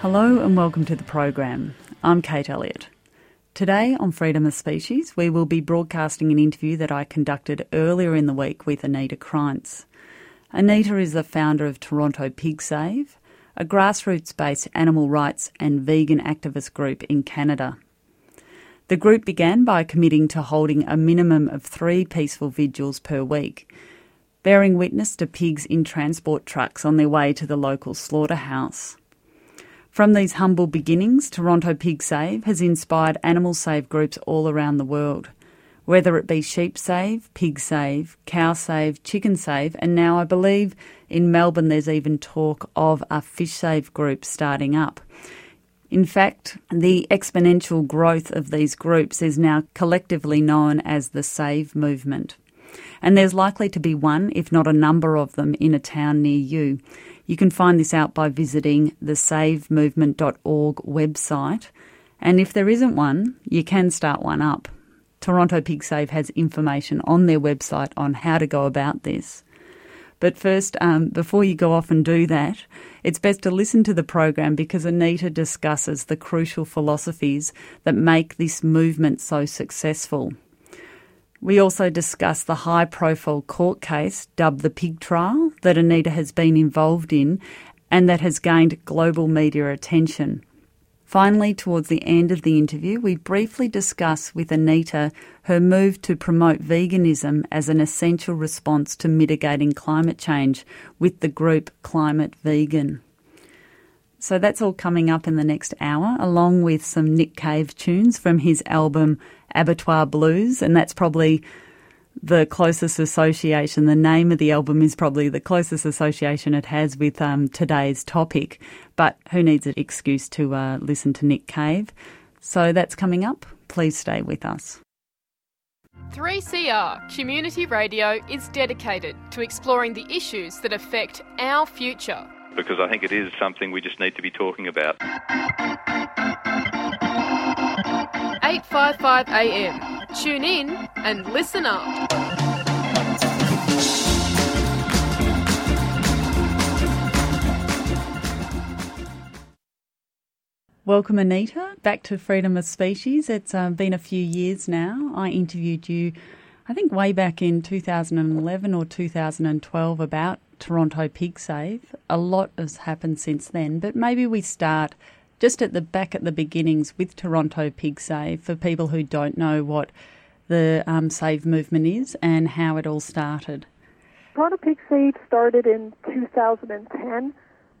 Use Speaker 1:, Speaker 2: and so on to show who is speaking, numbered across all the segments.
Speaker 1: Hello and welcome to the program. I'm Kate Elliott. Today on Freedom of Species, we will be broadcasting an interview that I conducted earlier in the week with Anita Krajnc. Anita is the founder of Toronto Pig Save, a grassroots based animal rights and vegan activist group in Canada. The group began by committing to holding a minimum of three peaceful vigils per week, bearing witness to pigs in transport trucks on their way to the local slaughterhouse. From these humble beginnings, Toronto Pig Save has inspired animal save groups all around the world. Whether it be Sheep Save, Pig Save, Cow Save, Chicken Save, and now I believe in Melbourne there's even talk of a Fish Save group starting up. In fact, the exponential growth of these groups is now collectively known as the Save Movement. And there's likely to be one, if not a number of them, in a town near you. You can find this out by visiting the savemovement.org website. And if there isn't one, you can start one up. Toronto Pig Save has information on their website on how to go about this. But first, um, before you go off and do that, it's best to listen to the program because Anita discusses the crucial philosophies that make this movement so successful. We also discuss the high profile court case dubbed the Pig Trial that Anita has been involved in and that has gained global media attention. Finally, towards the end of the interview, we briefly discuss with Anita her move to promote veganism as an essential response to mitigating climate change with the group Climate Vegan. So that's all coming up in the next hour, along with some Nick Cave tunes from his album Abattoir Blues, and that's probably the closest association. The name of the album is probably the closest association it has with um, today's topic, but who needs an excuse to uh, listen to Nick Cave? So that's coming up. Please stay with us.
Speaker 2: 3CR Community Radio is dedicated to exploring the issues that affect our future.
Speaker 3: Because I think it is something we just need to be talking about.
Speaker 2: 855 AM. Tune in and listen up.
Speaker 1: Welcome, Anita, back to Freedom of Species. It's uh, been a few years now. I interviewed you, I think, way back in 2011 or 2012 about Toronto Pig Save. A lot has happened since then, but maybe we start just at the back at the beginnings with Toronto Pig Save for people who don't know what the um, Save movement is and how it all started.
Speaker 4: Toronto Pig Save started in 2010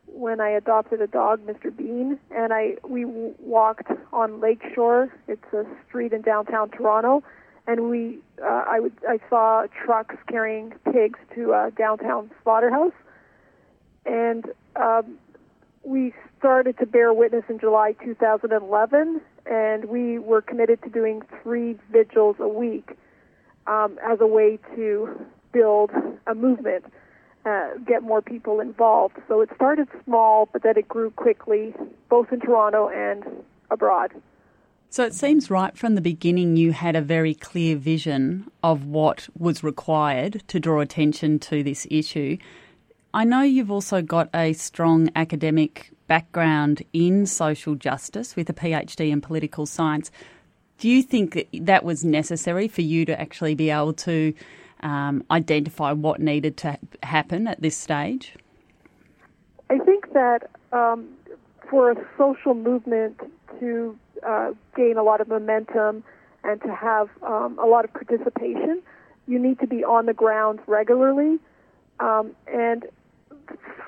Speaker 4: when I adopted a dog, Mr. Bean, and I we walked on Lakeshore. It's a street in downtown Toronto, and we uh, I would I saw trucks carrying pigs to a downtown slaughterhouse, and um, we started to bear witness in July 2011, and we were committed to doing three vigils a week um, as a way to build a movement, uh, get more people involved. So it started small, but then it grew quickly, both in Toronto and abroad.
Speaker 1: So it seems right from the beginning you had a very clear vision of what was required to draw attention to this issue. I know you've also got a strong academic background in social justice with a PhD in political science. Do you think that that was necessary for you to actually be able to um, identify what needed to happen at this stage?
Speaker 4: I think that um, for a social movement to uh, gain a lot of momentum and to have um, a lot of participation, you need to be on the ground regularly. Um, and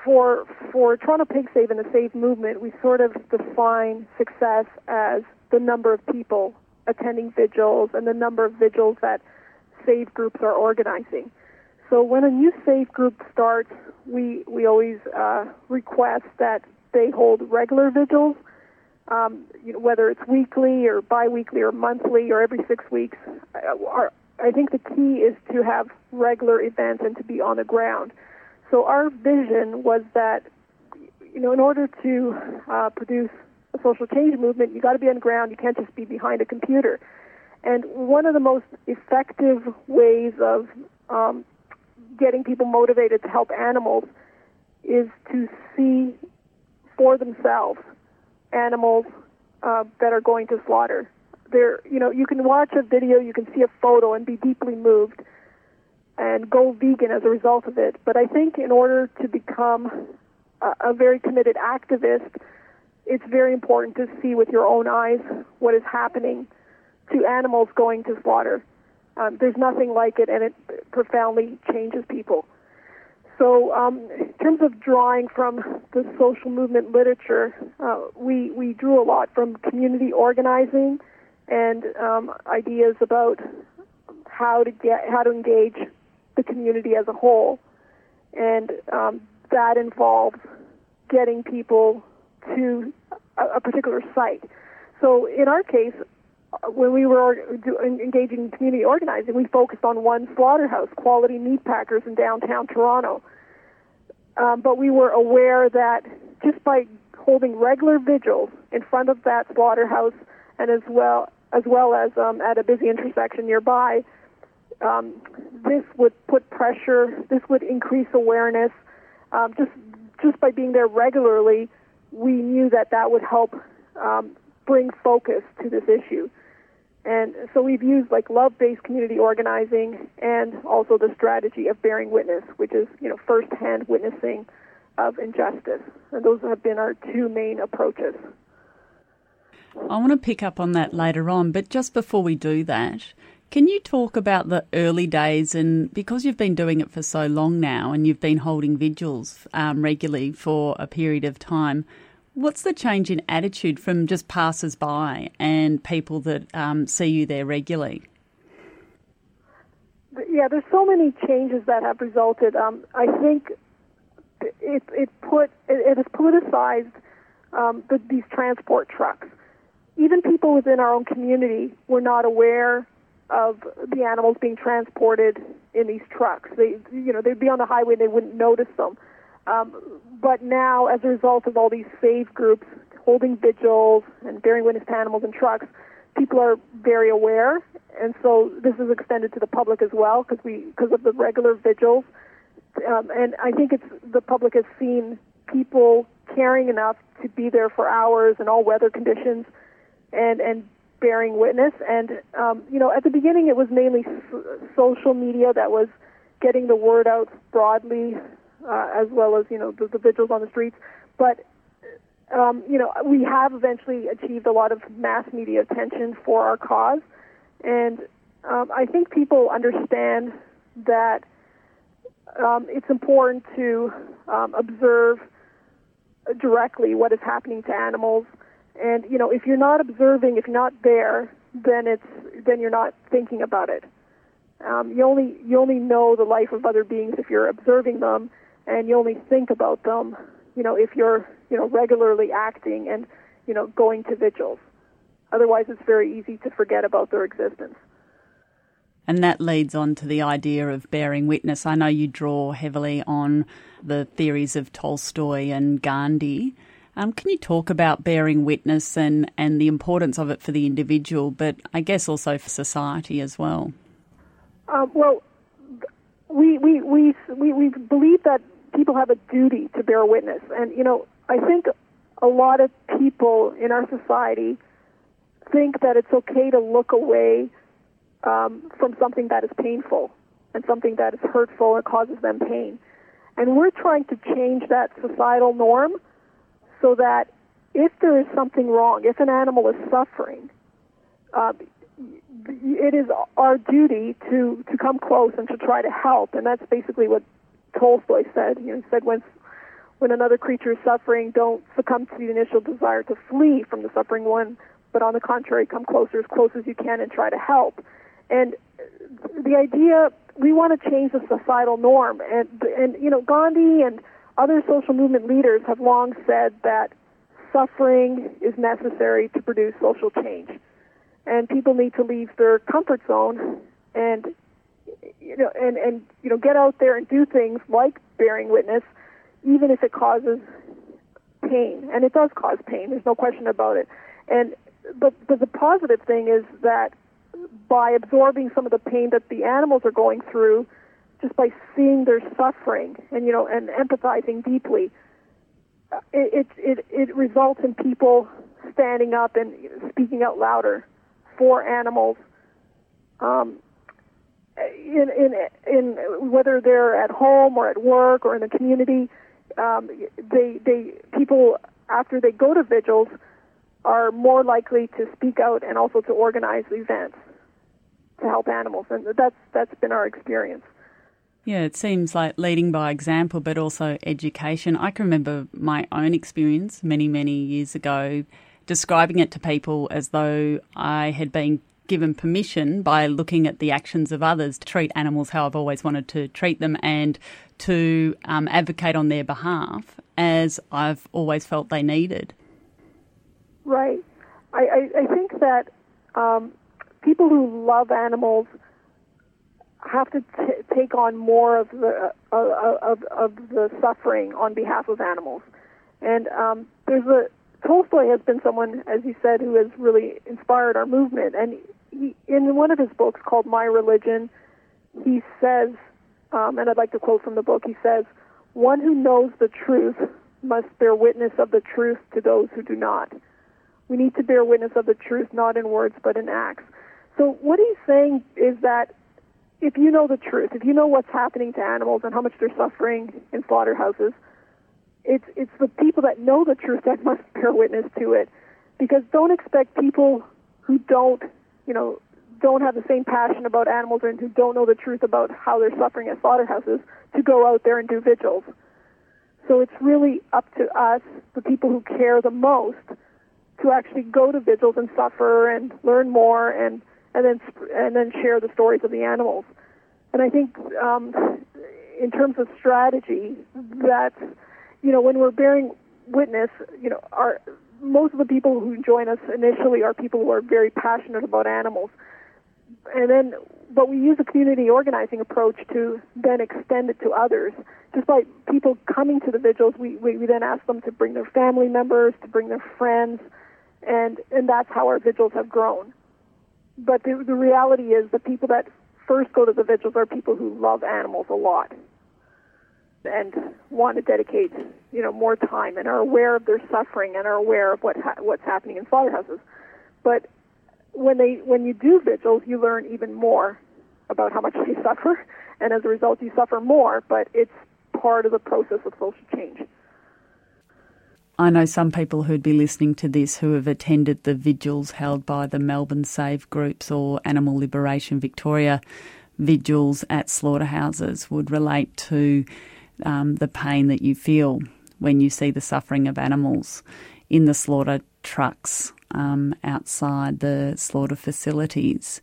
Speaker 4: for for Toronto Pig Save and the Save movement, we sort of define success as the number of people attending vigils and the number of vigils that save groups are organizing. So when a new save group starts, we we always uh, request that they hold regular vigils, um, you know, whether it's weekly or biweekly or monthly or every six weeks. Uh, our, I think the key is to have regular events and to be on the ground. So our vision was that, you know, in order to uh, produce a social change movement, you got to be on the ground. You can't just be behind a computer. And one of the most effective ways of um, getting people motivated to help animals is to see for themselves animals uh, that are going to slaughter. There, you know, you can watch a video, you can see a photo, and be deeply moved, and go vegan as a result of it. But I think in order to become a, a very committed activist, it's very important to see with your own eyes what is happening to animals going to slaughter. Um, there's nothing like it, and it profoundly changes people. So, um, in terms of drawing from the social movement literature, uh, we we drew a lot from community organizing and um, ideas about how to get how to engage the community as a whole, and um, that involves getting people to a, a particular site. So, in our case, when we were engaging in community organizing, we focused on one slaughterhouse, Quality Meat Packers in downtown Toronto. Um, but we were aware that just by holding regular vigils in front of that slaughterhouse, and as well as well as um, at a busy intersection nearby, um, this would put pressure. This would increase awareness. Um, just just by being there regularly, we knew that that would help um, bring focus to this issue. And so we've used like love-based community organizing and also the strategy of bearing witness, which is, you know, first-hand witnessing of injustice. And those have been our two main approaches.
Speaker 1: I want to pick up on that later on, but just before we do that, can you talk about the early days and because you've been doing it for so long now and you've been holding vigils um, regularly for a period of time, What's the change in attitude from just passers by and people that um, see you there regularly?
Speaker 4: Yeah, there's so many changes that have resulted. Um, I think it it put it, it has politicized um, the, these transport trucks. Even people within our own community were not aware of the animals being transported in these trucks. They, you know, they'd be on the highway, and they wouldn't notice them. Um, but now, as a result of all these save groups holding vigils and bearing witness to animals and trucks, people are very aware, and so this is extended to the public as well because we because of the regular vigils. Um, and I think it's the public has seen people caring enough to be there for hours in all weather conditions, and and bearing witness. And um, you know, at the beginning, it was mainly social media that was getting the word out broadly uh, as well as you know the, the vigils on the streets. But um, you know we have eventually achieved a lot of mass media attention for our cause, and um, I think people understand that um, it's important to um, observe directly what is happening to animals. And you know, if you're not observing, if you're not there, then it's then you're not thinking about it. Um, you only you only know the life of other beings if you're observing them, and you only think about them, you know, if you're, you know, regularly acting and, you know, going to vigils. Otherwise, it's very easy to forget about their existence.
Speaker 1: And that leads on to the idea of bearing witness. I know you draw heavily on the theories of Tolstoy and Gandhi. Um, can you talk about bearing witness and, and the importance of it for the individual, but I guess also for society as well?
Speaker 4: Um, well, we, we, we, we, we believe that people have a duty to bear witness. And, you know, I think a lot of people in our society think that it's okay to look away um, from something that is painful and something that is hurtful and causes them pain. And we're trying to change that societal norm so that if there is something wrong, if an animal is suffering, uh, it is our duty to, to come close and to try to help. And that's basically what Tolstoy said. You know, he said when when another creature is suffering, don't succumb to the initial desire to flee from the suffering one, but on the contrary, come closer as close as you can and try to help. And the idea we want to change the societal norm, and and you know Gandhi and other social movement leaders have long said that suffering is necessary to produce social change, and people need to leave their comfort zone and you know and and you know get out there and do things like bearing witness, even if it causes pain, and it does cause pain. There's no question about it. And but but the positive thing is that by absorbing some of the pain that the animals are going through, just by seeing their suffering and you know and empathizing deeply, uh, it it it, it results in people standing up and speaking out louder for animals. Um, in in in whether they're at home or at work or in the community, um, they they people after they go to vigils are more likely to speak out and also to organize events to help animals, and that's that's been our experience.
Speaker 1: Yeah, it seems like leading by example, but also education. I can remember my own experience many, many years ago describing it to people as though I had been given permission by looking at the actions of others to treat animals how I've always wanted to treat them and to um, advocate on their behalf as I've always felt they needed.
Speaker 4: Right. I, I, I think that um, people who love animals have to t- take on more of the uh, of, of the suffering on behalf of animals. And um, there's a Tolstoy has been someone, as you said, who has really inspired our movement. And he, in one of his books called My Religion, he says, um, and I'd like to quote from the book. He says, "One who knows the truth must bear witness of the truth to those who do not." We need to bear witness of the truth not in words but in acts. So what he's saying is that if you know the truth, if you know what's happening to animals and how much they're suffering in slaughterhouses, it's it's the people that know the truth that must bear witness to it. Because don't expect people who don't, you know, don't have the same passion about animals and who don't know the truth about how they're suffering at slaughterhouses to go out there and do vigils. So it's really up to us, the people who care the most, to actually go to vigils and suffer and learn more and and then and then share the stories of the animals. And I think um, in terms of strategy, that you know when we're bearing witness, you know, our most of the people who join us initially are people who are very passionate about animals, and then but we use a community organizing approach to then extend it to others. Just by people coming to the vigils, we, we, we then ask them to bring their family members, to bring their friends, and and that's how our vigils have grown. But the, the reality is, the people that first go to the vigils are people who love animals a lot and want to dedicate you know more time and are aware of their suffering and are aware of what ha- what's happening in slaughterhouses. But when they when you do vigils, you learn even more about how much they suffer, and as a result, you suffer more. But it's part of the process of social change.
Speaker 1: I know some people who'd be listening to this who have attended the vigils held by the Melbourne Save groups or Animal Liberation Victoria vigils at slaughterhouses would relate to um, the pain that you feel when you see the suffering of animals in the slaughter trucks um, outside the slaughter facilities.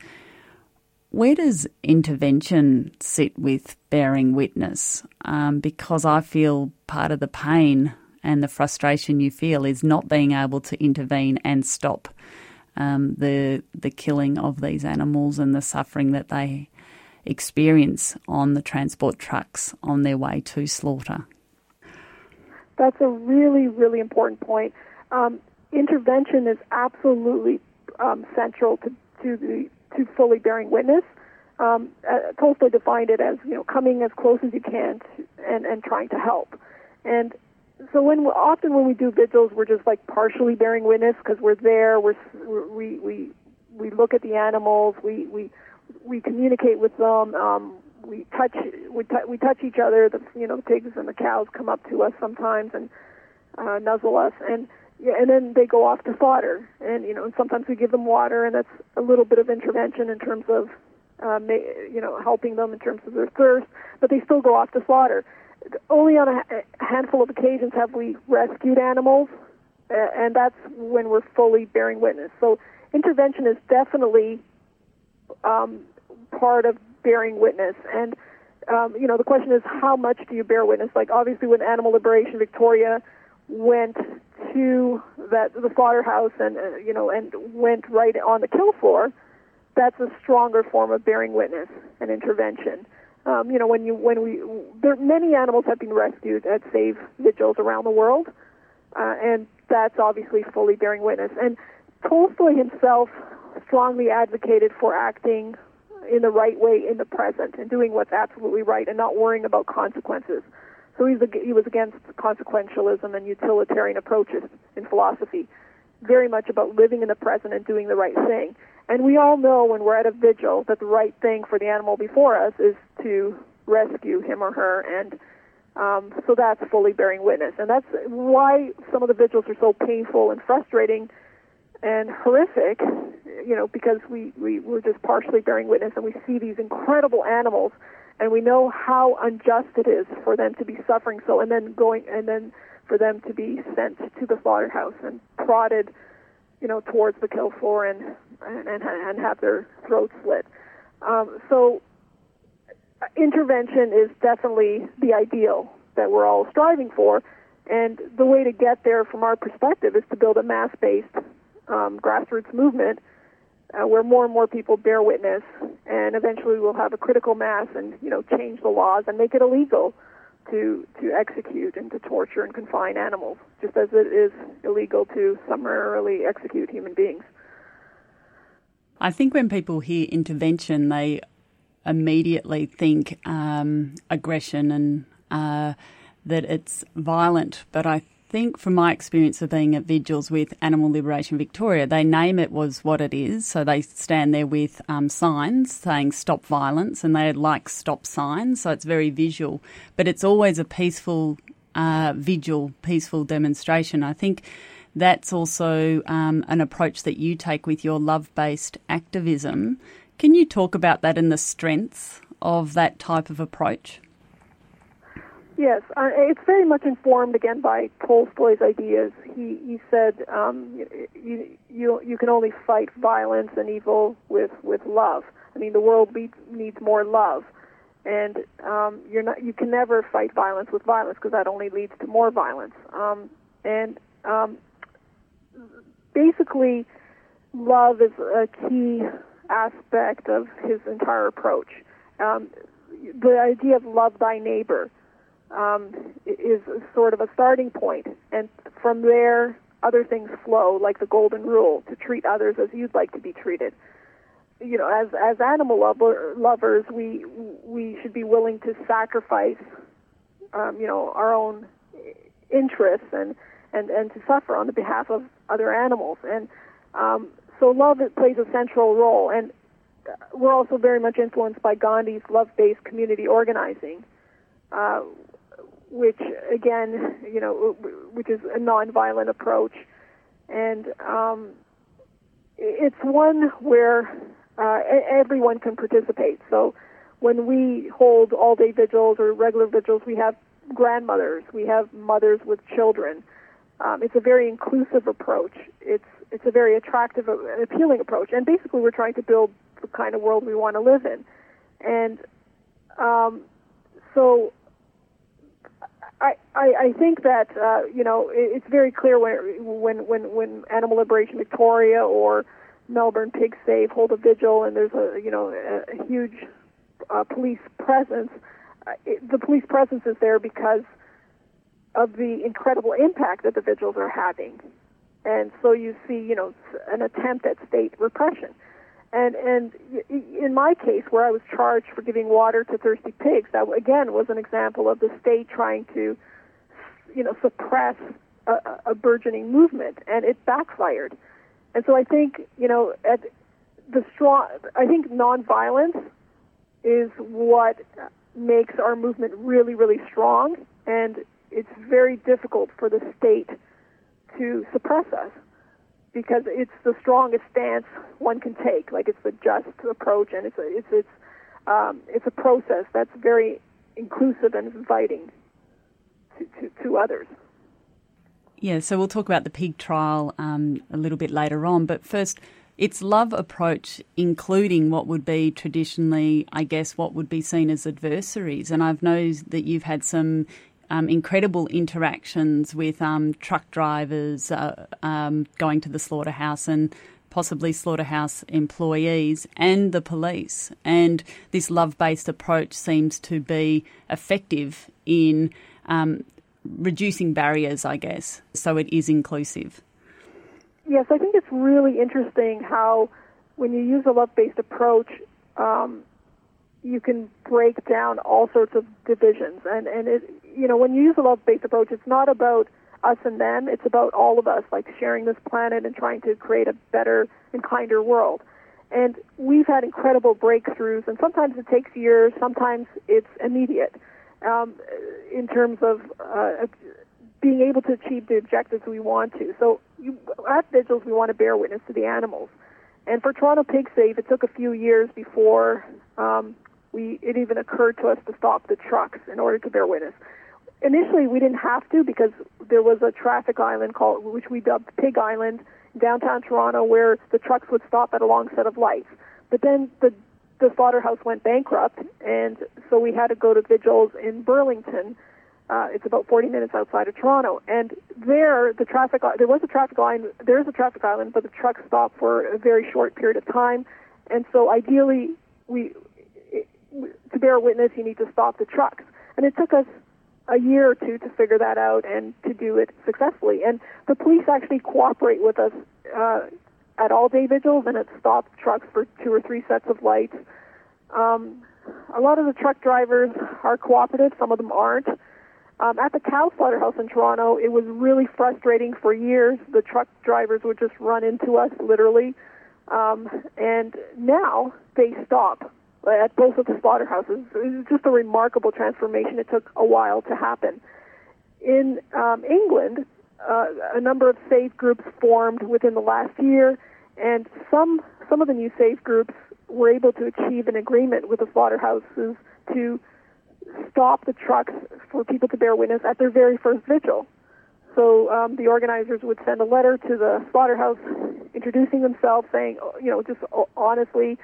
Speaker 1: Where does intervention sit with bearing witness? Um, because I feel part of the pain and the frustration you feel is not being able to intervene and stop um, the the killing of these animals and the suffering that they experience on the transport trucks on their way to slaughter.
Speaker 4: That's a really, really important point. Um, intervention is absolutely um, central to, to, the, to fully bearing witness. Um, uh, Tolstoy defined it as you know coming as close as you can to, and, and trying to help. And so when often when we do vigils, we're just like partially bearing witness because we're there. We're we we we look at the animals. We we we communicate with them. Um, we touch we, t- we touch each other. The you know the pigs and the cows come up to us sometimes and uh, nuzzle us, and yeah, and then they go off to slaughter. And you know and sometimes we give them water, and that's a little bit of intervention in terms of uh, ma- you know helping them in terms of their thirst, but they still go off to slaughter. Only on a, a handful of occasions have we rescued animals, uh, and that's when we're fully bearing witness. So intervention is definitely um, part of bearing witness. And um, you know, the question is, how much do you bear witness? Like, obviously, when Animal Liberation Victoria went to that the slaughterhouse and uh, you know and went right on the kill floor, that's a stronger form of bearing witness and intervention. Um, you know, when you when we there many animals have been rescued at save vigils around the world, uh, and that's obviously fully bearing witness. And Tolstoy himself strongly advocated for acting in the right way in the present and doing what's absolutely right and not worrying about consequences. So he's, he was against consequentialism and utilitarian approaches in philosophy, very much about living in the present and doing the right thing. And we all know when we're at a vigil that the right thing for the animal before us is to rescue him or her, and um, so that's fully bearing witness. And that's why some of the vigils are so painful and frustrating and horrific, you know, because we, we, we're just partially bearing witness and we see these incredible animals and we know how unjust it is for them to be suffering so and then going and then for them to be sent to the slaughterhouse and prodded, you know, towards the kill floor and and, and have their throats slit. Um, so intervention is definitely the ideal that we're all striving for. And the way to get there from our perspective is to build a mass based um, grassroots movement uh, where more and more people bear witness, and eventually we'll have a critical mass and you know change the laws and make it illegal to to execute and to torture and confine animals, just as it is illegal to summarily execute human beings.
Speaker 1: I think when people hear intervention, they immediately think um, aggression and uh, that it's violent. But I think from my experience of being at vigils with Animal Liberation Victoria, they name it was what it is. So they stand there with um, signs saying stop violence and they like stop signs. So it's very visual, but it's always a peaceful uh, vigil, peaceful demonstration. I think that's also um, an approach that you take with your love based activism. Can you talk about that and the strengths of that type of approach?
Speaker 4: Yes, uh, it's very much informed again by Tolstoy's ideas. He he said um, you you you can only fight violence and evil with with love. I mean, the world needs more love, and um, you're not you can never fight violence with violence because that only leads to more violence. Um, and um, basically, love is a key aspect of his entire approach. Um, the idea of love thy neighbor um, is sort of a starting point. and from there, other things flow, like the golden rule: to treat others as you'd like to be treated. You know, as as animal lover, lovers, we we should be willing to sacrifice, um, you know, our own interests and and and to suffer on the behalf of other animals. And um, so, love it plays a central role, and we're also very much influenced by Gandhi's love-based community organizing. Uh, which again, you know, which is a nonviolent approach, and um, it's one where uh, everyone can participate. So when we hold all-day vigils or regular vigils, we have grandmothers, we have mothers with children. Um, it's a very inclusive approach. It's it's a very attractive and appealing approach, and basically we're trying to build the kind of world we want to live in. And um, so I, I, I think that uh, you know it's very clear when when when when Animal Liberation Victoria or Melbourne Pig Save hold a vigil and there's a you know a, a huge uh, police presence. Uh, it, the police presence is there because of the incredible impact that the vigils are having, and so you see you know an attempt at state repression. And and in my case, where I was charged for giving water to thirsty pigs, that again was an example of the state trying to, you know, suppress a, a burgeoning movement, and it backfired. And so I think you know, at the strong, I think nonviolence is what makes our movement really, really strong, and it's very difficult for the state to suppress us because it's the strongest stance one can take. Like it's the just approach, and it's a, it's it's um, it's a process that's very inclusive and inviting to, to, to others.
Speaker 1: Yeah, so we'll talk about the pig trial um, a little bit later on, but first, its love approach, including what would be traditionally, I guess, what would be seen as adversaries. And I've noticed that you've had some um, incredible interactions with um, truck drivers uh, um, going to the slaughterhouse and possibly slaughterhouse employees and the police. And this love based approach seems to be effective in um, reducing barriers, I guess, so it is inclusive.
Speaker 4: Yes, I think it's really interesting how when you use a love based approach, um, you can break down all sorts of divisions. And, and it, you know, when you use a love based approach, it's not about us and them, it's about all of us, like sharing this planet and trying to create a better and kinder world. And we've had incredible breakthroughs, and sometimes it takes years, sometimes it's immediate um, in terms of uh, being able to achieve the objectives we want to. So you, at Vigils, we want to bear witness to the animals. And for Toronto Pig Save, it took a few years before um, we it even occurred to us to stop the trucks in order to bear witness. Initially, we didn't have to because there was a traffic island called, which we dubbed Pig Island, downtown Toronto, where the trucks would stop at a long set of lights. But then the the slaughterhouse went bankrupt, and so we had to go to Vigils in Burlington. Uh, it's about 40 minutes outside of Toronto, and there the traffic there was a traffic line. There is a traffic island, but the trucks stop for a very short period of time, and so ideally we to bear witness you need to stop the trucks, and it took us a year or two to figure that out and to do it successfully. And the police actually cooperate with us uh, at all day vigils and at stop trucks for two or three sets of lights. Um, a lot of the truck drivers are cooperative, some of them aren't. Um, at the cow slaughterhouse in Toronto, it was really frustrating for years. The truck drivers would just run into us, literally. Um, and now they stop at both of the slaughterhouses. It was just a remarkable transformation. It took a while to happen. In um, England, uh, a number of save groups formed within the last year, and some some of the new save groups were able to achieve an agreement with the slaughterhouses to stop the trucks for people to bear witness at their very first vigil. So um, the organizers would send a letter to the slaughterhouse introducing themselves, saying, you know, just honestly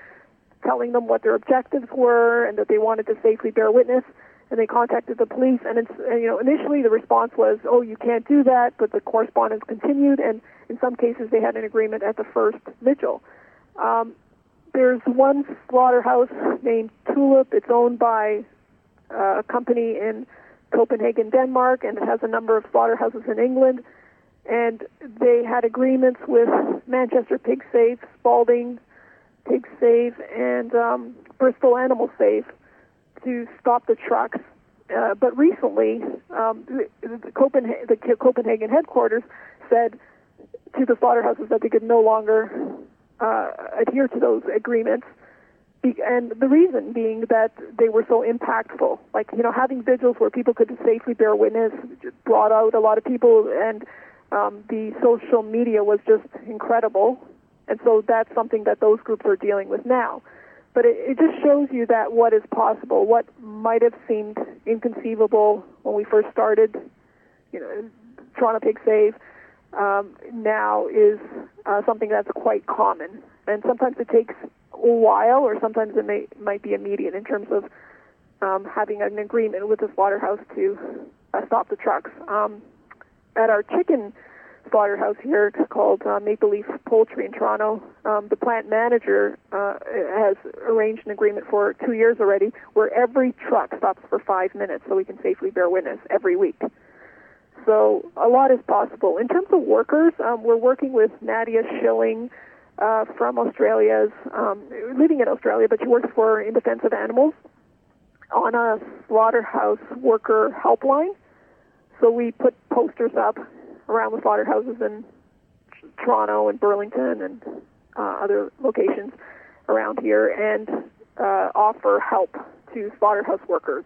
Speaker 4: telling them what their objectives were and that they wanted to safely bear witness. And they contacted the police, and it's you know initially the response was, "Oh, you can't do that," but the correspondence continued, and in some cases they had an agreement at the first vigil. Um, there's one slaughterhouse named Tulip. It's owned by uh, a company in Copenhagen, Denmark, and it has a number of slaughterhouses in England. And they had agreements with Manchester Pig Save, Spalding Pig Save, and um, Bristol Animal Save to stop the trucks. Uh, but recently, um, the, the, Copenhagen, the Copenhagen headquarters said to the slaughterhouses that they could no longer uh, adhere to those agreements. And the reason being that they were so impactful. Like, you know, having vigils where people could safely bear witness brought out a lot of people, and um, the social media was just incredible. And so that's something that those groups are dealing with now. But it, it just shows you that what is possible, what might have seemed inconceivable when we first started, you know, Toronto Pig Save, um, now is uh, something that's quite common. And sometimes it takes a while, or sometimes it may might be immediate in terms of um, having an agreement with the slaughterhouse to uh, stop the trucks. Um, at our chicken slaughterhouse here called uh, Maple Leaf Poultry in Toronto. Um, the plant manager uh, has arranged an agreement for two years already where every truck stops for five minutes so we can safely bear witness every week. So a lot is possible. In terms of workers, um, we're working with Nadia Schilling uh, from Australia's, um, living in Australia, but she works for In Defense of Animals on a slaughterhouse worker helpline. So we put posters up around the slaughterhouses in Toronto and Burlington and uh, other locations around here and uh, offer help to slaughterhouse workers,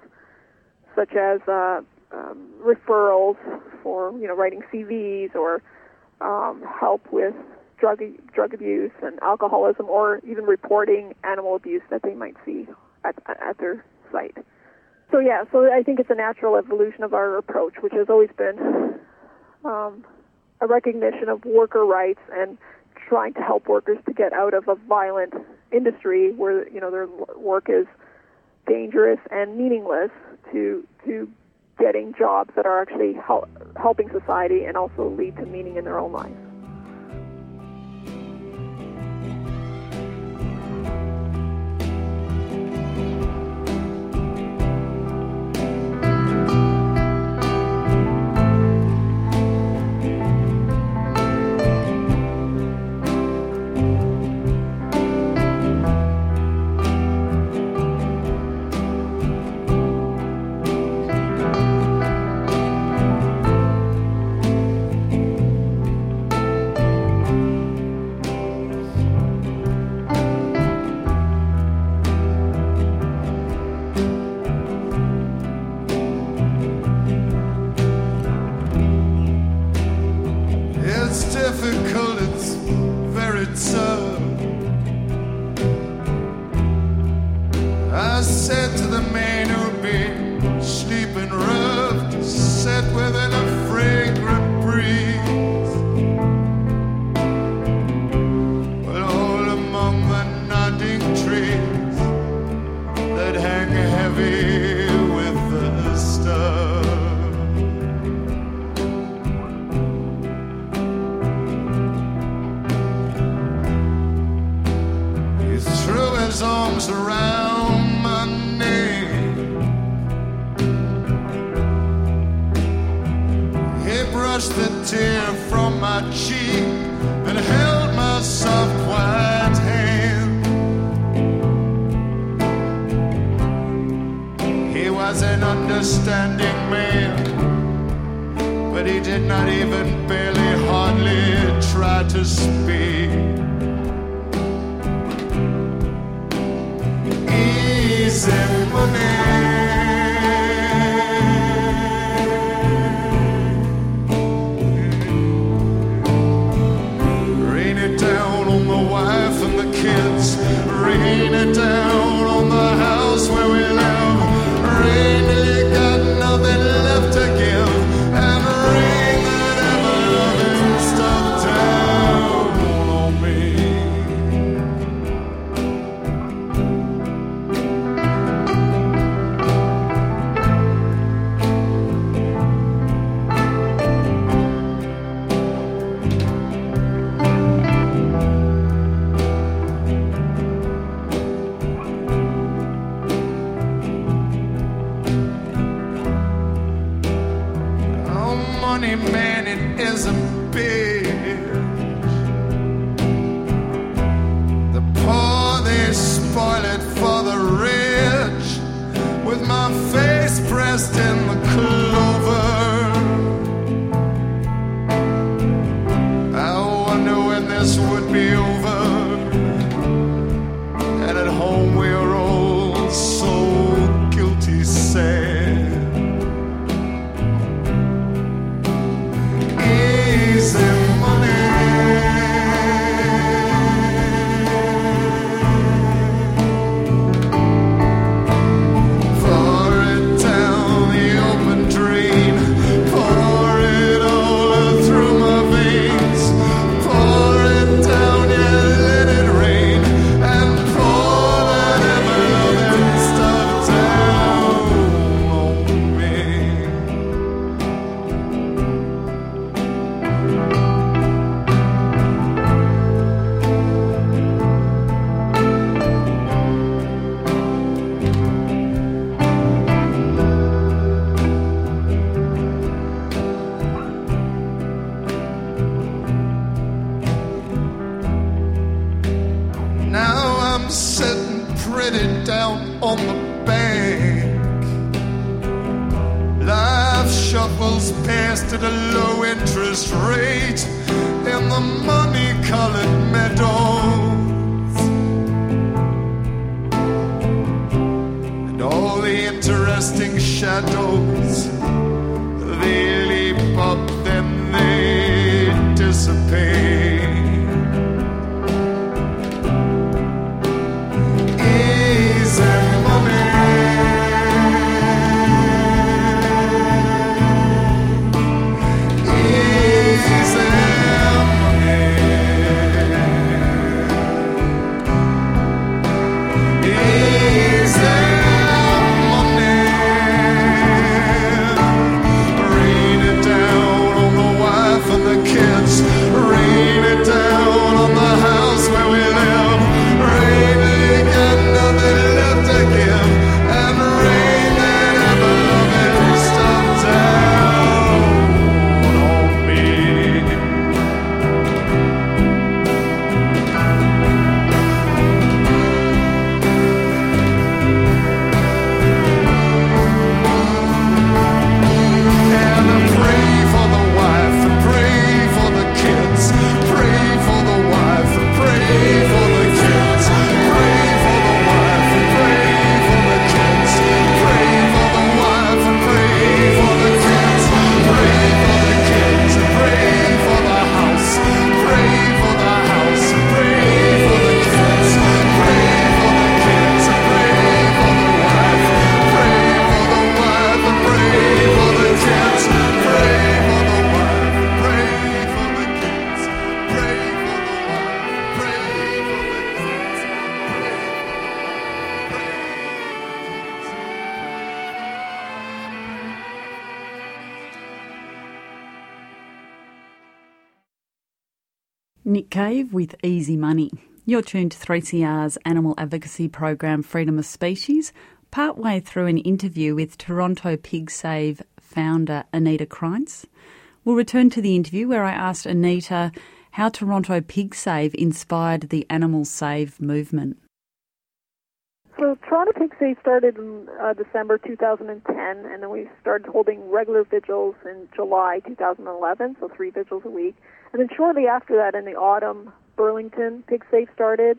Speaker 4: such as uh, um, referrals for you know writing CVs or um, help with drug drug abuse and alcoholism, or even reporting animal abuse that they might see at at their site. So yeah, so I think it's a natural evolution of our approach, which has always been um, a recognition of worker rights and trying to help workers to get out of a violent industry where you know their work is dangerous and meaningless to to getting jobs that are actually help, helping society and also lead to meaning in their own lives.
Speaker 5: set with it.
Speaker 1: You're tuned to 3CR's animal advocacy program Freedom of Species, partway through an interview with Toronto Pig Save founder Anita Krajnc. We'll return to the interview where I asked Anita how Toronto Pig Save inspired the Animal Save movement.
Speaker 4: So Toronto Pig Save started in uh, December 2010, and then we started holding regular vigils in July 2011, so three vigils a week. And then shortly after that, in the autumn, Burlington Pig Save started,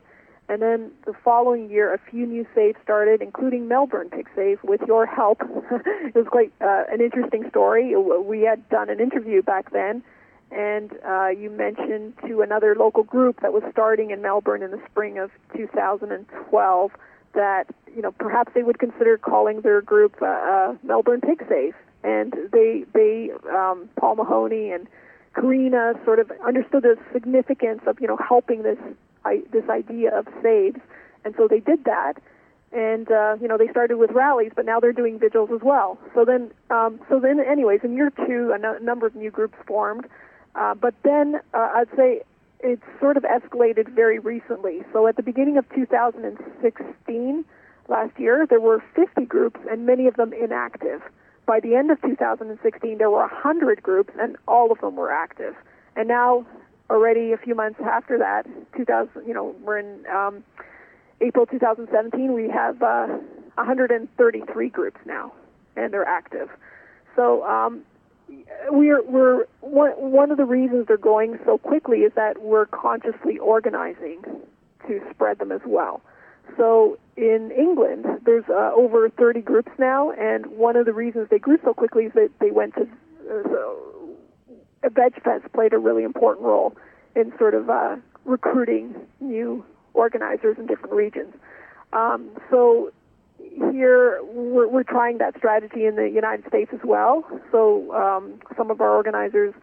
Speaker 4: and then the following year, a few new saves started, including Melbourne Pig Save, with your help. it was quite uh, an interesting story. We had done an interview back then, and uh, you mentioned to another local group that was starting in Melbourne in the spring of 2012 that you know perhaps they would consider calling their group uh, uh, Melbourne Pig Save, and they they um, Paul Mahony and Karina sort of understood the significance of you know helping this I, this idea of saves, and so they did that. And uh, you know they started with rallies, but now they're doing vigils as well. So then, um, so then, anyways, in year two, a number of new groups formed. Uh, but then uh, I'd say it's sort of escalated very recently. So at the beginning of 2016, last year, there were 50 groups, and many of them inactive. By the end of 2016, there were 100 groups, and all of them were active. And now already a few months after that, 2000, you know, we're in um, April 2017. We have uh, 133 groups now, and they're active. So um, we're we're one one of the reasons they're going so quickly is that we're consciously organizing to spread them as well. So in England, there's uh, over 30 groups now, and one of the reasons they grew so quickly is that they went to uh, so VegFest played a really important role in sort of uh, recruiting new organizers in different regions. Um, so here we're, we're, trying that strategy in the United States as well. So um, some of our organizers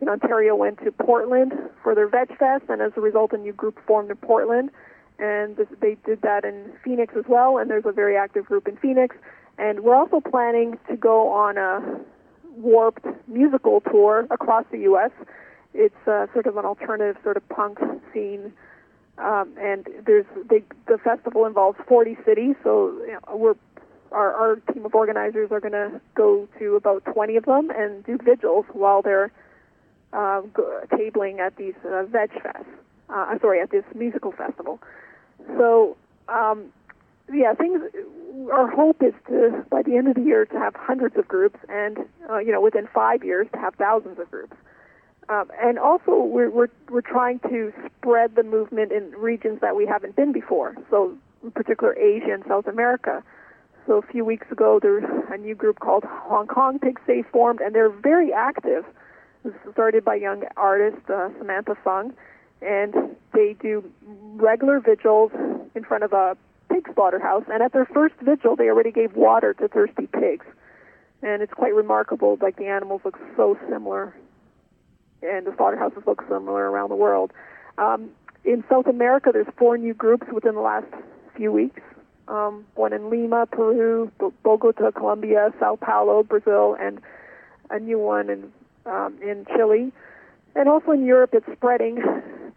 Speaker 4: in Ontario went to Portland for their VegFest, and as a result, a new group formed in Portland. And this, they did that in Phoenix as well, and there's a very active group in Phoenix. And we're also planning to go on a warped musical tour across the U.S. It's uh, sort of an alternative sort of punk scene, um, and there's the the festival involves 40 cities. So you know, we're our, our team of organizers are going to go to about 20 of them and do vigils while they're uh, tabling at these uh, veg fests. Uh, sorry, at this musical festival. So um, yeah, things. Our hope is to, by the end of the year, to have hundreds of groups, and uh, you know, within five years, to have thousands of groups. Um, and also, we're, we're we're trying to spread the movement in regions that we haven't been before. So, in particular, Asia and South America. So, a few weeks ago, there's a new group called Hong Kong Pig Save formed, and they're very active. This was started by young artist uh, Samantha Fung, and they do regular vigils in front of a pig slaughterhouse, and at their first vigil, they already gave water to thirsty pigs. And it's quite remarkable, like the animals look so similar, and the slaughterhouses look similar around the world. Um, in South America, there's four new groups within the last few weeks. Um, one in Lima, Peru, Bogota, Colombia, Sao Paulo, Brazil, and a new one in um, in Chile. And also in Europe, it's spreading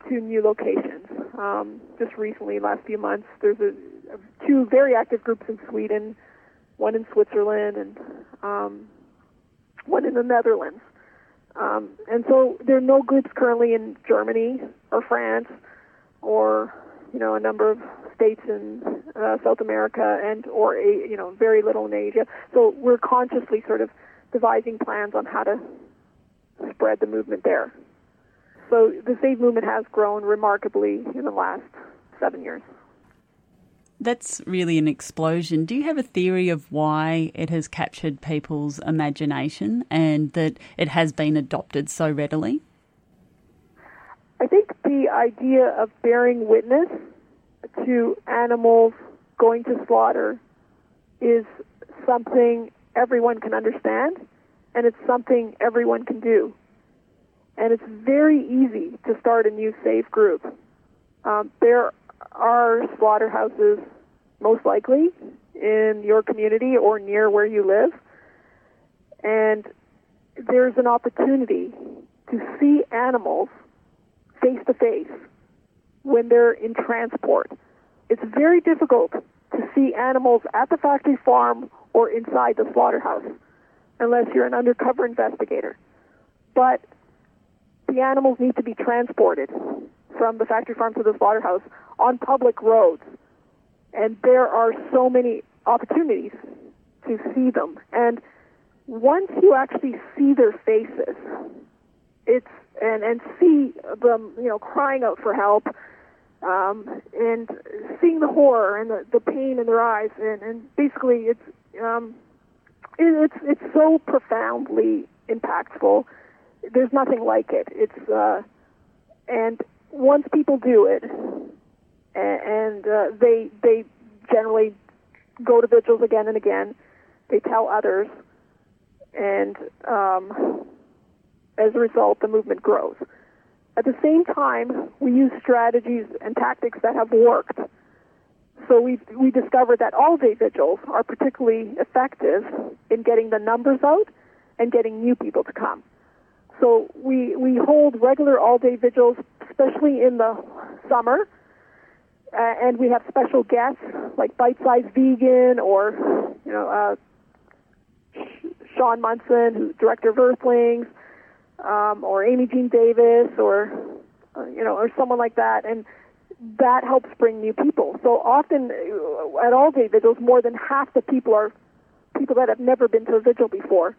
Speaker 4: to new locations. Um, just recently, last few months, there's a, two very active groups in Sweden, one in Switzerland, and um, one in the Netherlands. Um, and so there are no groups currently in Germany or France or you know a number of states in uh, South America and or a, you know very little in Asia. So we're consciously sort of devising plans on how to spread the movement there. So the Save movement has grown remarkably in the last seven years.
Speaker 1: That's really an explosion. Do you have a theory of why it has captured people's imagination and that it has been adopted so readily?
Speaker 4: I think the idea of bearing witness to animals going to slaughter is something everyone can understand and it's something everyone can do. And it's very easy to start a new save group. Um, there are slaughterhouses, most likely, in your community or near where you live. And there's an opportunity to see animals face to face when they're in transport. It's very difficult to see animals at the factory farm or inside the slaughterhouse unless you're an undercover investigator. But the animals need to be transported from the factory farm to the slaughterhouse on public roads. And there are so many opportunities to see them. And once you actually see their faces, it's and and see them, you know, crying out for help, um, and seeing the horror and the, the pain in their eyes, and, and basically it's um, it, it's it's so profoundly impactful. There's nothing like it. It's uh, and once people do it, and, and uh, they they generally go to vigils again and again. They tell others, and um, as a result, the movement grows. At the same time, we use strategies and tactics that have worked. So we we discovered that all day vigils are particularly effective in getting the numbers out and getting new people to come. So we we hold regular all day vigils, especially in the summer, uh, and we have special guests like Bite Size Vegan or you know uh, Shaun Monson, who's director of Earthlings, um, or Amy Jean Davis, or uh, you know, or someone like that, and that helps bring new people. So often uh, at all day vigils, more than half the people are people that have never been to a vigil before.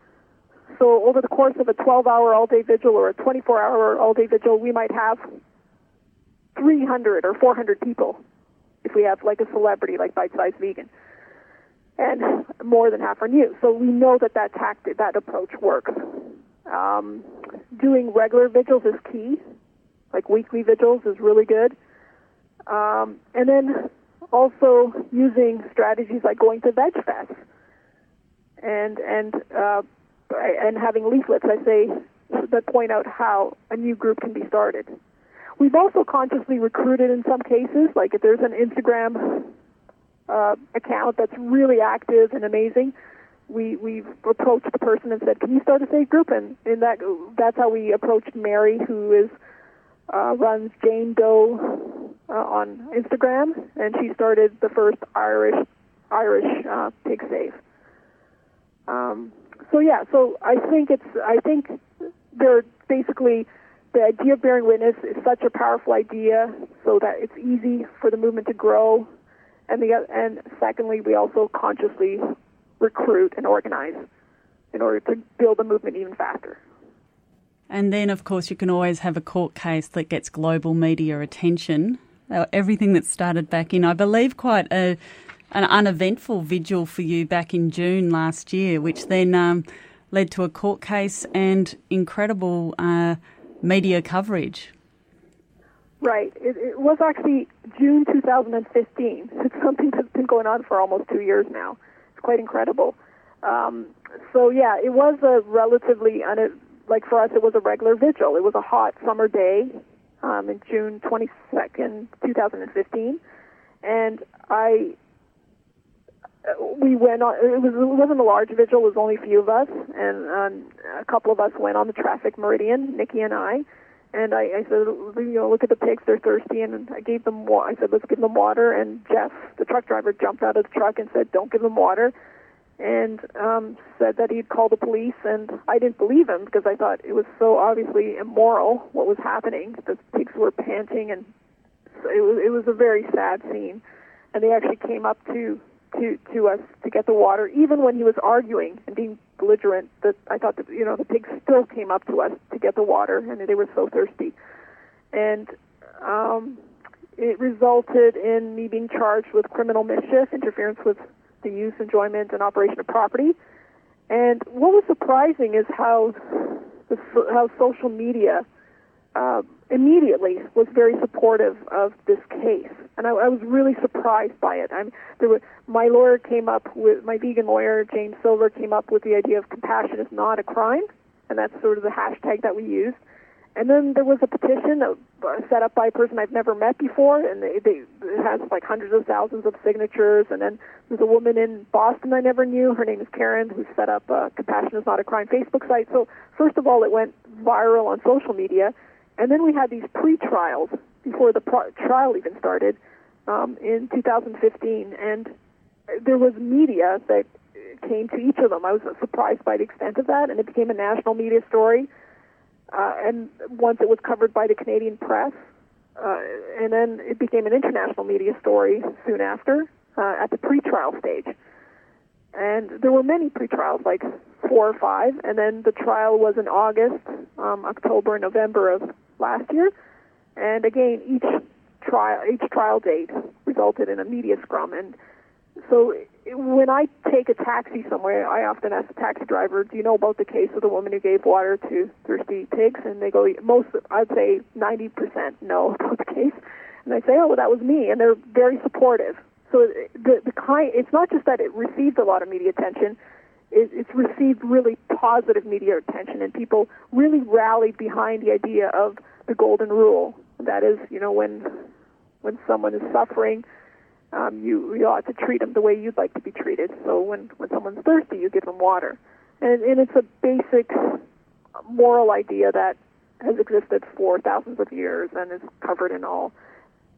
Speaker 4: So over the course of a 12-hour all-day vigil or a 24-hour all-day vigil, we might have 300 or 400 people if we have like a celebrity like Bite Size Vegan. And more than half are new. So we know that that tactic, that approach works. Um, doing regular vigils is key. Like weekly vigils is really good. Um, and then also using strategies like going to Veg Fest and and uh, and having leaflets, I say, that point out how a new group can be started. We've also consciously recruited in some cases, like if there's an Instagram uh, account that's really active and amazing, we we've approached the person and said, "Can you start a save group?" And in that that's how we approached Mary, who is uh, runs Jane Doe uh, on Instagram, and she started the first Irish Irish uh, pig save. Um, so yeah, so I think it's I think they're basically the idea of bearing witness is such a powerful idea, so that it's easy for the movement to grow, and the and secondly, we also consciously recruit and organize in order to build the movement even faster.
Speaker 1: And then, of course, you can always have a court case that gets global media attention. Everything that started back in, I believe, quite a, an uneventful vigil for you back in June last year, which then um, led to a court case and incredible uh, media coverage.
Speaker 4: Right. It, it, was actually June 2015. It's something that's been going on for almost two years now. It's quite incredible. Um, so yeah, it was a relatively like for us, it was a regular vigil. It was a hot summer day um, in June 22nd, 2015, and I we went on. It was it wasn't a large vigil. It was only a few of us, and um, a couple of us went on the traffic meridian. Nikki and I, and I, I said, you know, look at the pigs. They're thirsty, and I gave them. Wa- I said, let's give them water. And Jeff, the truck driver, jumped out of the truck and said, don't give them water, and um, said that he'd call the police. And I didn't believe him because I thought it was so obviously immoral what was happening. The pigs were panting, and it was it was a very sad scene. And they actually came up to to to us to get the water, even when he was arguing and being belligerent. That I thought that you know the pigs still came up to us to get the water, and they were so thirsty, and um, it resulted in me being charged with criminal mischief, interference with the use, enjoyment, and operation of property. And what was surprising is how the, how social media uh, immediately was very supportive of this case, and I, I was really surprised by it. I'm there were my lawyer came up with my vegan lawyer James Silver came up with the idea of compassion is not a crime, and that's sort of the hashtag that we used. And then there was a petition that uh, set up by a person I've never met before, and they, they, it has like hundreds of thousands of signatures. And then there's a woman in Boston I never knew. Her name is Karen, who set up a Compassion is Not a Crime Facebook site. So first of all, it went viral on social media, And then we had these pre-trials before the pro- trial even started um, in 2015, and there was media that came to each of them. I was surprised by the extent of that, and it became a national media story. Uh, and once it was covered by the Canadian press, uh, and then it became an international media story soon after uh, at the pre-trial stage. And there were many pre-trials, like four or five, and then the trial was in August, um, October, November of last year. And again, each trial, each trial date resulted in a media scrum. And so when I take a taxi somewhere, I often ask the taxi driver, "Do you know about the case of the woman who gave water to thirsty pigs?" And they go, "Most, I'd say 90% know about the case." And I say, "Oh, well, that was me," and they're very supportive. So the the kind, it's not just that it received a lot of media attention; it's received really positive media attention, and people really rallied behind the idea of the golden rule. That is, you know, when when someone is suffering um, you you ought to treat them the way you'd like to be treated. So when when someone's thirsty, you give them water, and and it's a basic moral idea that has existed for thousands of years and is covered in all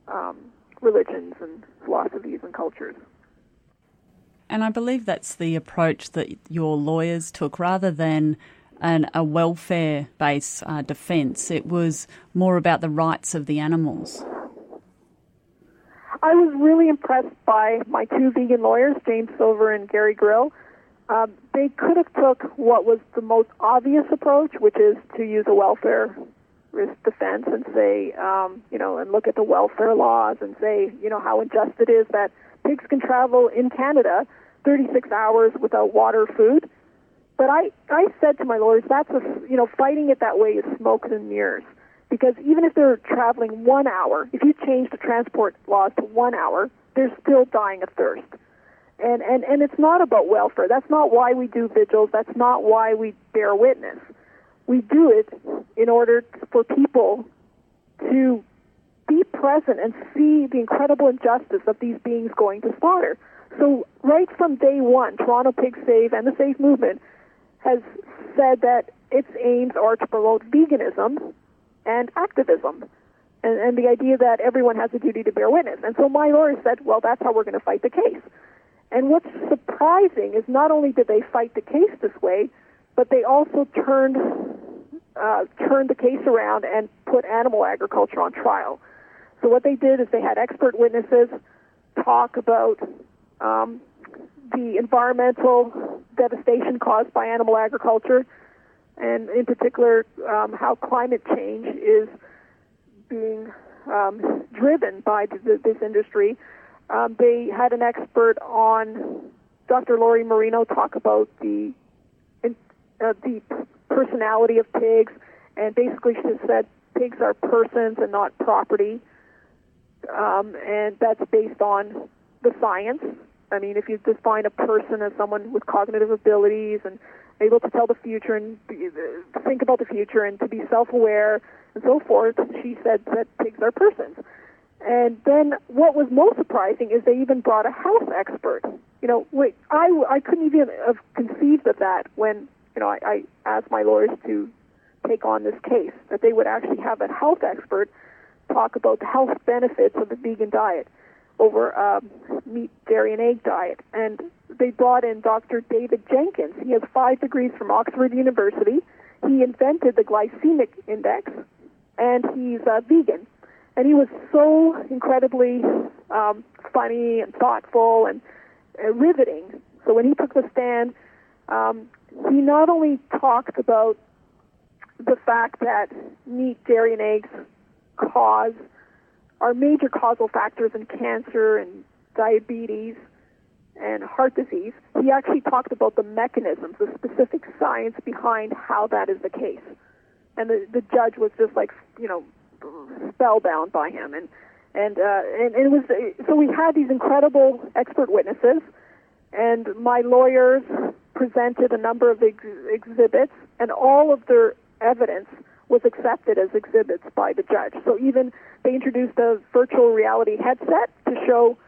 Speaker 4: um, religions and philosophies and cultures.
Speaker 1: And I believe that's the approach that your lawyers took rather than an, a welfare based uh, defence. It was more about the rights of the animals.
Speaker 4: I was really impressed by my two vegan lawyers, James Silver and Gary Grill. Um, they could have took what was the most obvious approach, which is to use a welfare risk defense and say, um, you know, and look at the welfare laws and say, you know, how unjust it is that pigs can travel in Canada 36 hours without water food. But I, I said to my lawyers, that's a, you know, fighting it that way is smoke and mirrors because even if they're traveling one hour, if you change the transport laws to one hour, they're still dying of thirst. And, and, and it's not about welfare. That's not why we do vigils. That's not why we bear witness. We do it in order for people to be present and see the incredible injustice of these beings going to slaughter. So right from day one, Toronto Pig Save and the Save movement has said that its aims are to promote veganism and activism. And, and the idea that everyone has a duty to bear witness. And so my lawyer said, well, that's how we're going to fight the case. And what's surprising is not only did they fight the case this way, but they also turned uh, turned the case around and put animal agriculture on trial. So what they did is they had expert witnesses talk about um, the environmental devastation caused by animal agriculture, and in particular um, how climate change is being um, driven by th- this industry. Um, they had an expert on Dr. Lori Marino talk about the uh, the personality of pigs, and basically she said pigs are persons and not property, um, and that's based on the science. I mean, if you define a person as someone with cognitive abilities and able to tell the future and be, think about the future and to be self-aware and so forth, she said that pigs are persons. And then what was most surprising is they even brought a health expert. You know, I, I couldn't even have conceived of that when, you know, I, I asked my lawyers to take on this case, that they would actually have a health expert talk about the health benefits of the vegan diet over um, meat, dairy, and egg diet. And they brought in Dr. David Jenkins. He has five degrees from Oxford University. He invented the glycemic index, and he's a vegan. And he was so incredibly um, funny and thoughtful and uh, riveting. So when he took the stand, um, he not only talked about the fact that meat, dairy, and eggs cause are major causal factors in cancer and diabetes and heart disease, he actually talked about the mechanisms, the specific science behind how that is the case. And the, the judge was just like, you know, spellbound by him. And, and, uh, and, it was, so we had these incredible expert witnesses, and my lawyers presented a number of ex- exhibits, and all of their evidence was accepted as exhibits by the judge. So even they introduced a virtual reality headset to show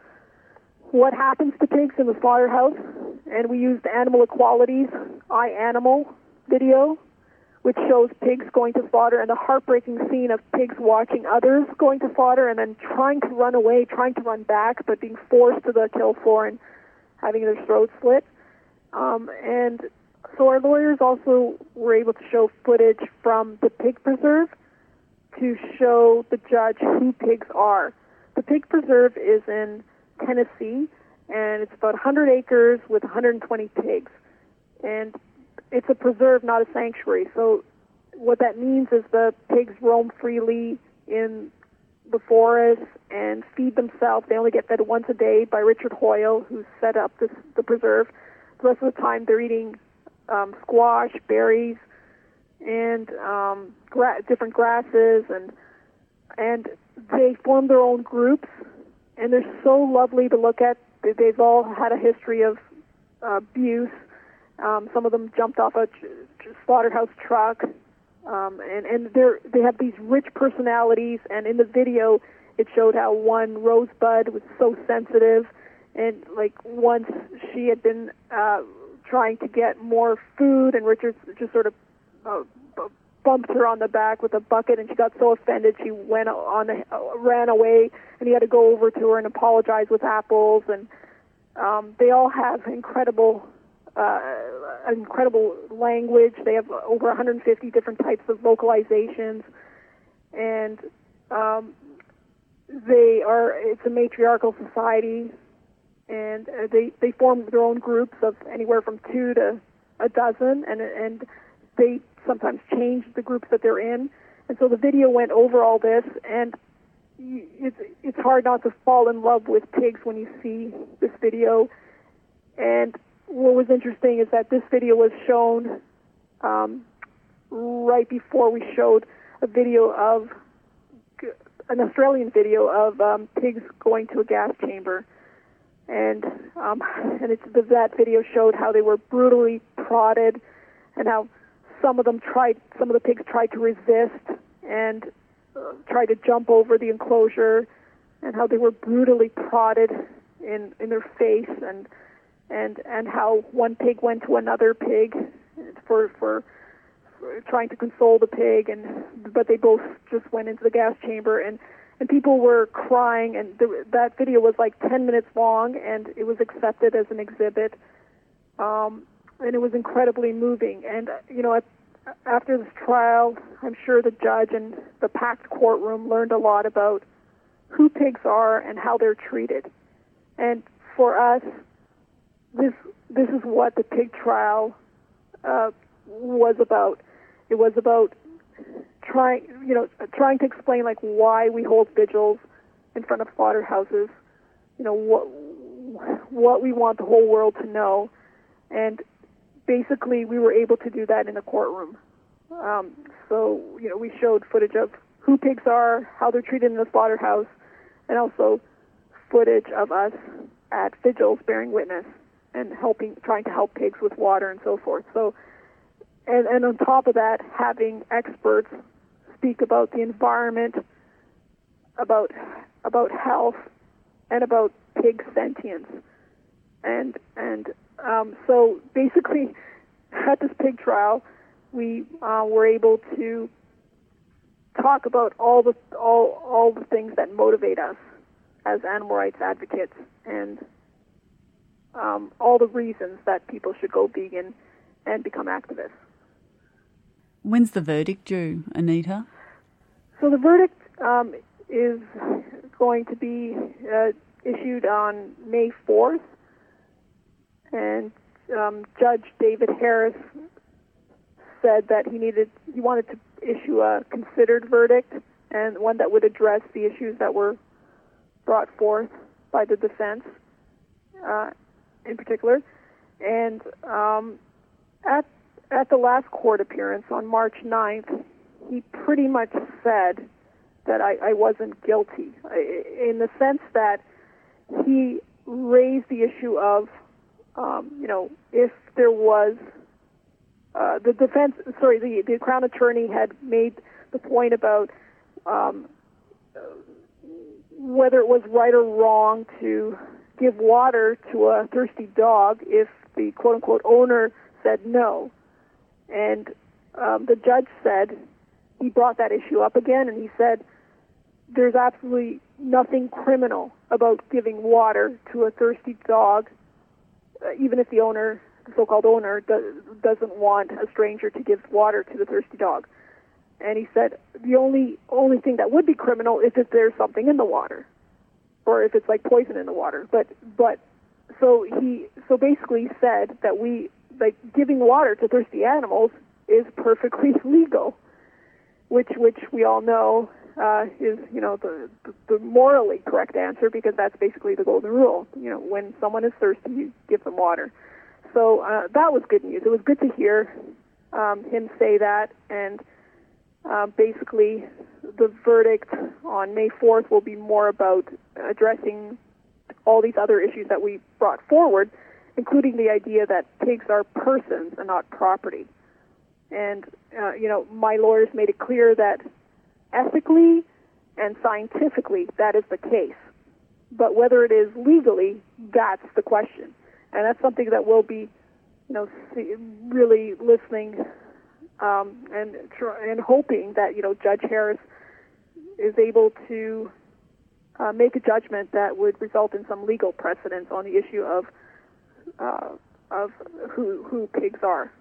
Speaker 4: what happens to pigs in the slaughterhouse, and we used Animal Equality's iAnimal video, which shows pigs going to slaughter and the heartbreaking scene of pigs watching others going to slaughter and then trying to run away, trying to run back, but being forced to the kill floor and having their throats slit. Um, and so our lawyers also were able to show footage from the pig preserve to show the judge who pigs are. The pig preserve is in Tennessee, and it's about 100 acres with 120 pigs. And it's a preserve, not a sanctuary. So what that means is the pigs roam freely in the forest and feed themselves. They only get fed once a day by Richard Hoyle, who set up this, the preserve. The rest of the time, they're eating um, squash, berries, and um, gra- different grasses, and and they form their own groups, and they're so lovely to look at. They- They've all had a history of uh, abuse. Um, some of them jumped off a tr- slaughterhouse truck, um, and and they're they have these rich personalities. And in the video, it showed how one Rosebud was so sensitive, and like once she had been uh, trying to get more food, and Richard just sort of uh, bumped her on the back with a bucket, and she got so offended she went on uh, ran away, and he had to go over to her and apologize with apples, and um, they all have incredible. Uh, incredible language. They have over 150 different types of vocalizations, and um, they are. It's a matriarchal society, and uh, they they form their own groups of anywhere from two to a dozen, and and they sometimes change the groups that they're in. And so the video went over all this, and it's it's hard not to fall in love with pigs when you see this video. And what was interesting is that this video was shown um, right before we showed a video of an Australian video of um, pigs going to a gas chamber, and um, and it's that video showed how they were brutally prodded, and how some of them tried, some of the pigs tried to resist and uh, tried to jump over the enclosure, and how they were brutally prodded in in their face, and and and how one pig went to another pig for for trying to console the pig and but they both just went into the gas chamber and and people were crying and the, that video was like 10 minutes long and it was accepted as an exhibit. Um and it was incredibly moving. And uh, you know after this trial i'm sure the judge and the packed courtroom learned a lot about who pigs are and how they're treated. And for us this this is what the pig trial uh, was about. It was about trying, you know, trying to explain like why we hold vigils in front of slaughterhouses. You know what what we want the whole world to know, and basically we were able to do that in a courtroom. Um, so you know we showed footage of who pigs are, how they're treated in the slaughterhouse, and also footage of us at vigils bearing witness and helping, trying to help pigs with water and so forth. So, and and on top of that, having experts speak about the environment, about about health, and about pig sentience, and and um, so basically, at this pig trial, we uh, were able to talk about all the all all the things that motivate us as animal rights advocates and um, all the reasons that people should go vegan and become activists.
Speaker 1: When's the verdict due, Anita?
Speaker 4: So the verdict um, is going to be uh, issued on May 4th, and um, Judge David Harris said that he needed he wanted to issue a considered verdict and one that would address the issues that were brought forth by the defense uh, in particular. And um, at at the last court appearance on March 9th, he pretty much said that I, I wasn't guilty, in the sense that he raised the issue of, um, you know, if there was uh, the defense, sorry, the, the Crown Attorney had made the point about um, whether it was right or wrong to give water to a thirsty dog if the quote unquote owner said no. And um, the judge said he brought that issue up again, and he said there's absolutely nothing criminal about giving water to a thirsty dog, uh, even if the owner, the so-called owner, do, doesn't want a stranger to give water to the thirsty dog. And he said the only only thing that would be criminal is if there's something in the water, or if it's like poison in the water. But but so he so basically said that we like giving water to thirsty animals is perfectly legal, which which we all know uh, is you know the, the the morally correct answer because that's basically the golden rule. You know, when someone is thirsty, you give them water. So uh, that was good news. It was good to hear um, him say that, and uh, basically the verdict on May 4th will be more about addressing all these other issues that we brought forward, including the idea that pigs are persons and not property. And, uh, you know, my lawyers made it clear that ethically and scientifically that is the case. But whether it is legally, that's the question. And that's something that we'll be, you know, really listening um, and and hoping that you know Judge Harris is able to uh, make a judgment that would result in some legal precedence on the issue of uh, of who who pigs are.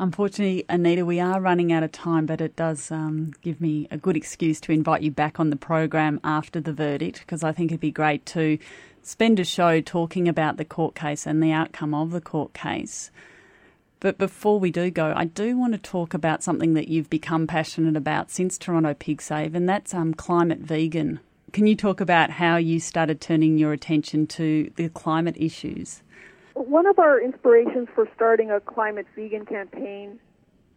Speaker 1: Unfortunately, Anita, we are running out of time, but it does um, give me a good excuse to invite you back on the program after the verdict because I think it'd be great to spend a show talking about the court case and the outcome of the court case. But before we do go, I do want to talk about something that you've become passionate about since Toronto Pig Save, and that's um, climate vegan. Can you talk about how you started turning your attention to the climate issues?
Speaker 4: One of our inspirations for starting a climate vegan campaign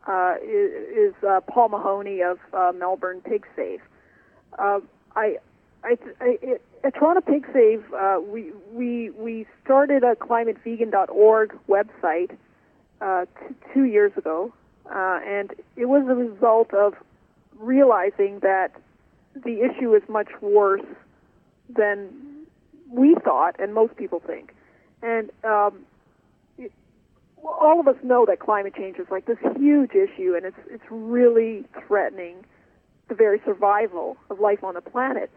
Speaker 4: uh, is, is uh, Paul Mahony of uh, Melbourne Pig Save. Uh, I, I, I, at Toronto Pig Save, uh, we, we, we started a climatevegan.org website uh, t- two years ago, uh, and it was a result of realizing that the issue is much worse than we thought, and most people think. And um, it, all of us know that climate change is like this huge issue, and it's it's really threatening the very survival of life on the planet.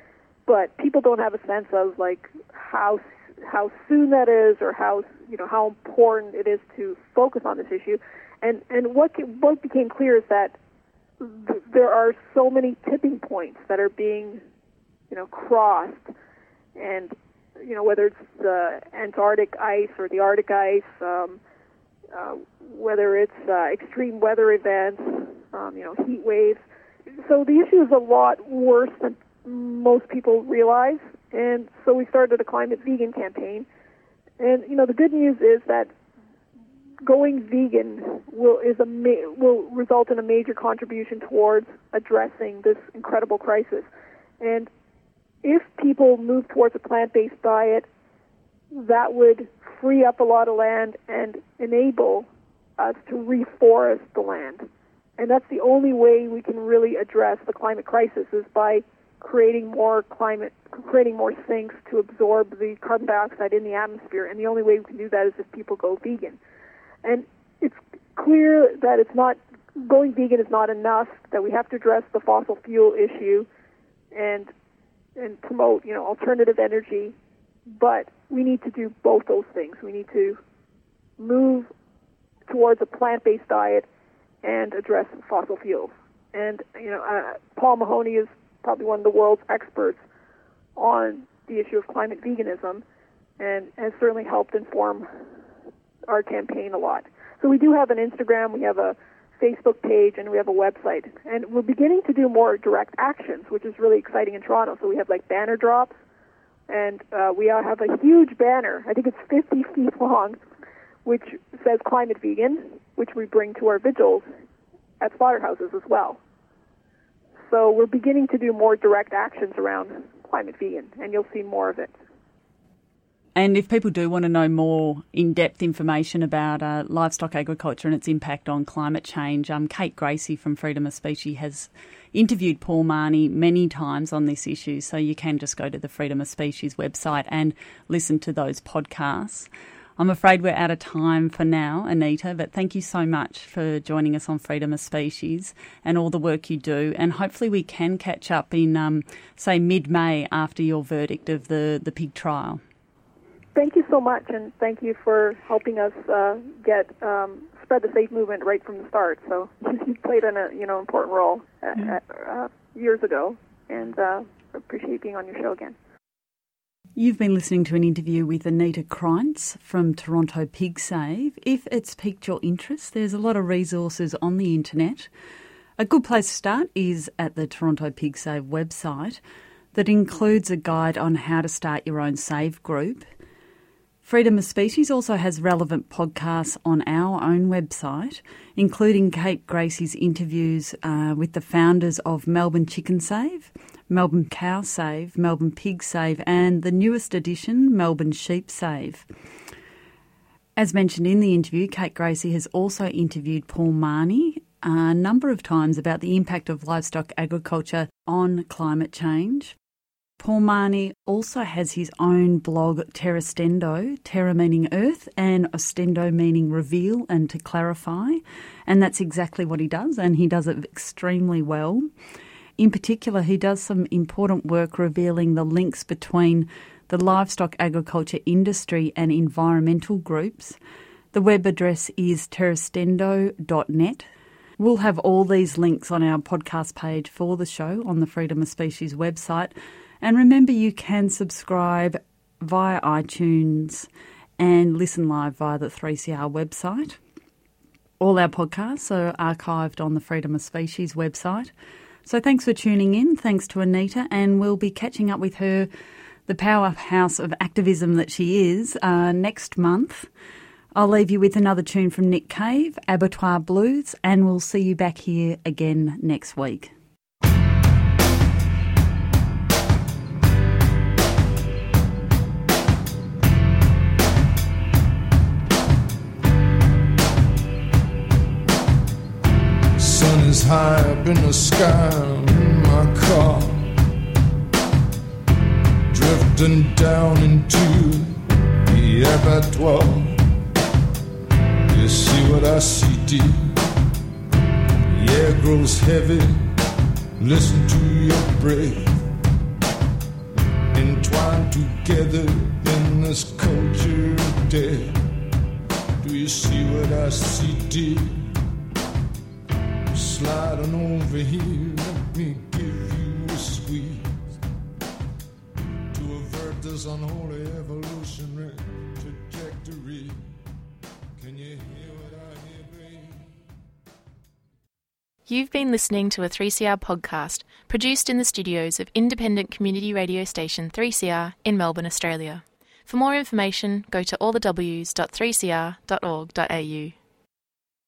Speaker 4: But people don't have a sense of like how how soon that is, or how you know how important it is to focus on this issue. And and what what became clear is that th- there are so many tipping points that are being you know crossed, and you know whether it's the Antarctic ice or the Arctic ice, um, uh, whether it's uh, extreme weather events, um, you know heat waves. So the issue is a lot worse than most people realize, and so we started a climate vegan campaign. And you know, the good news is that going vegan will is a ma- will result in a major contribution towards addressing this incredible crisis. And if people move towards a plant-based diet, that would free up a lot of land and enable us to reforest the land. And that's the only way we can really address the climate crisis is by creating more climate, creating more sinks to absorb the carbon dioxide in the atmosphere. And the only way we can do that is if people go vegan. And it's clear that it's not going vegan is not enough. That we have to address the fossil fuel issue, and and promote you know alternative energy. But we need to do both those things. We need to move towards a plant-based diet and address fossil fuels. And you know, uh, Paul Mahony is probably one of the world's experts on the issue of climate veganism, and has certainly helped inform our campaign a lot. So we do have an Instagram, we have a Facebook page, and we have a website. And we're beginning to do more direct actions, which is really exciting in Toronto. So we have like banner drops, and uh, we have a huge banner. I think it's 50 feet long, which says climate vegan, which we bring to our vigils at slaughterhouses as well. So we're beginning to do more direct actions around climate vegan, and you'll see more of it.
Speaker 1: And if people do want to know more in depth information about uh, livestock agriculture and its impact on climate change, um, Kate Gracie from Freedom of Species has interviewed Paul Mahony many times on this issue, so you can just go to the Freedom of Species website and listen to those podcasts. I'm afraid we're out of time for now, Anita, but thank you so much for joining us on Freedom of Species and all the work you do. And hopefully, we can catch up in, um, say, mid May after your verdict of the, the pig trial.
Speaker 4: Thank you so much, and thank you for helping us uh, get um, spread the save movement right from the start. So you played an, you know important role at, at, uh, years ago, and uh, appreciate being on your show again.
Speaker 1: You've been listening to an interview with Anita Krajnc from Toronto Pig Save. If it's piqued your interest, there's a lot of resources on the internet. A good place to start is at the Toronto Pig Save website that includes a guide on how to start your own save group. Freedom of Species also has relevant podcasts on our own website, including Kate Gracie's interviews uh, with the founders of Melbourne Chicken Save Melbourne Cow Save, Melbourne Pig Save, and the newest edition, Melbourne Sheep Save. As mentioned in the interview, Kate Gracie has also interviewed Paul Mahony a number of times about the impact of livestock agriculture on climate change. Paul Mahony also has his own blog, Terrastendo, Terra meaning earth and Ostendo meaning reveal and to clarify. And that's exactly what he does, and he does it extremely well. In particular, he does some important work revealing the links between the livestock agriculture industry and environmental groups. The web address is terrastendo.net. We'll have all these links on our podcast page for the show on the Freedom of Species website. And remember, you can subscribe via iTunes and listen live via the 3CR website. All our podcasts are archived on the Freedom of Species website. So thanks for tuning in. Thanks to Anita, and we'll be catching up with her, the powerhouse of activism that she is, uh, next month. I'll leave you with another tune from Nick Cave, Abattoir Blues, and we'll see you back here again next week.
Speaker 5: Is high up in the sky in my car, drifting down into the abattoir. You see what I see, dear? The air grows heavy. Listen to your breath, entwined together in this culture of death. Do you see what I see, dear? Sliding over here, let me give you a squeeze to avert this unholy evolutionary trajectory. Can you hear what I hear, babe?
Speaker 6: You've been listening to a 3CR podcast produced in the studios of independent community radio station 3CR in Melbourne, Australia. For more information, go to allthews.3cr.org.au.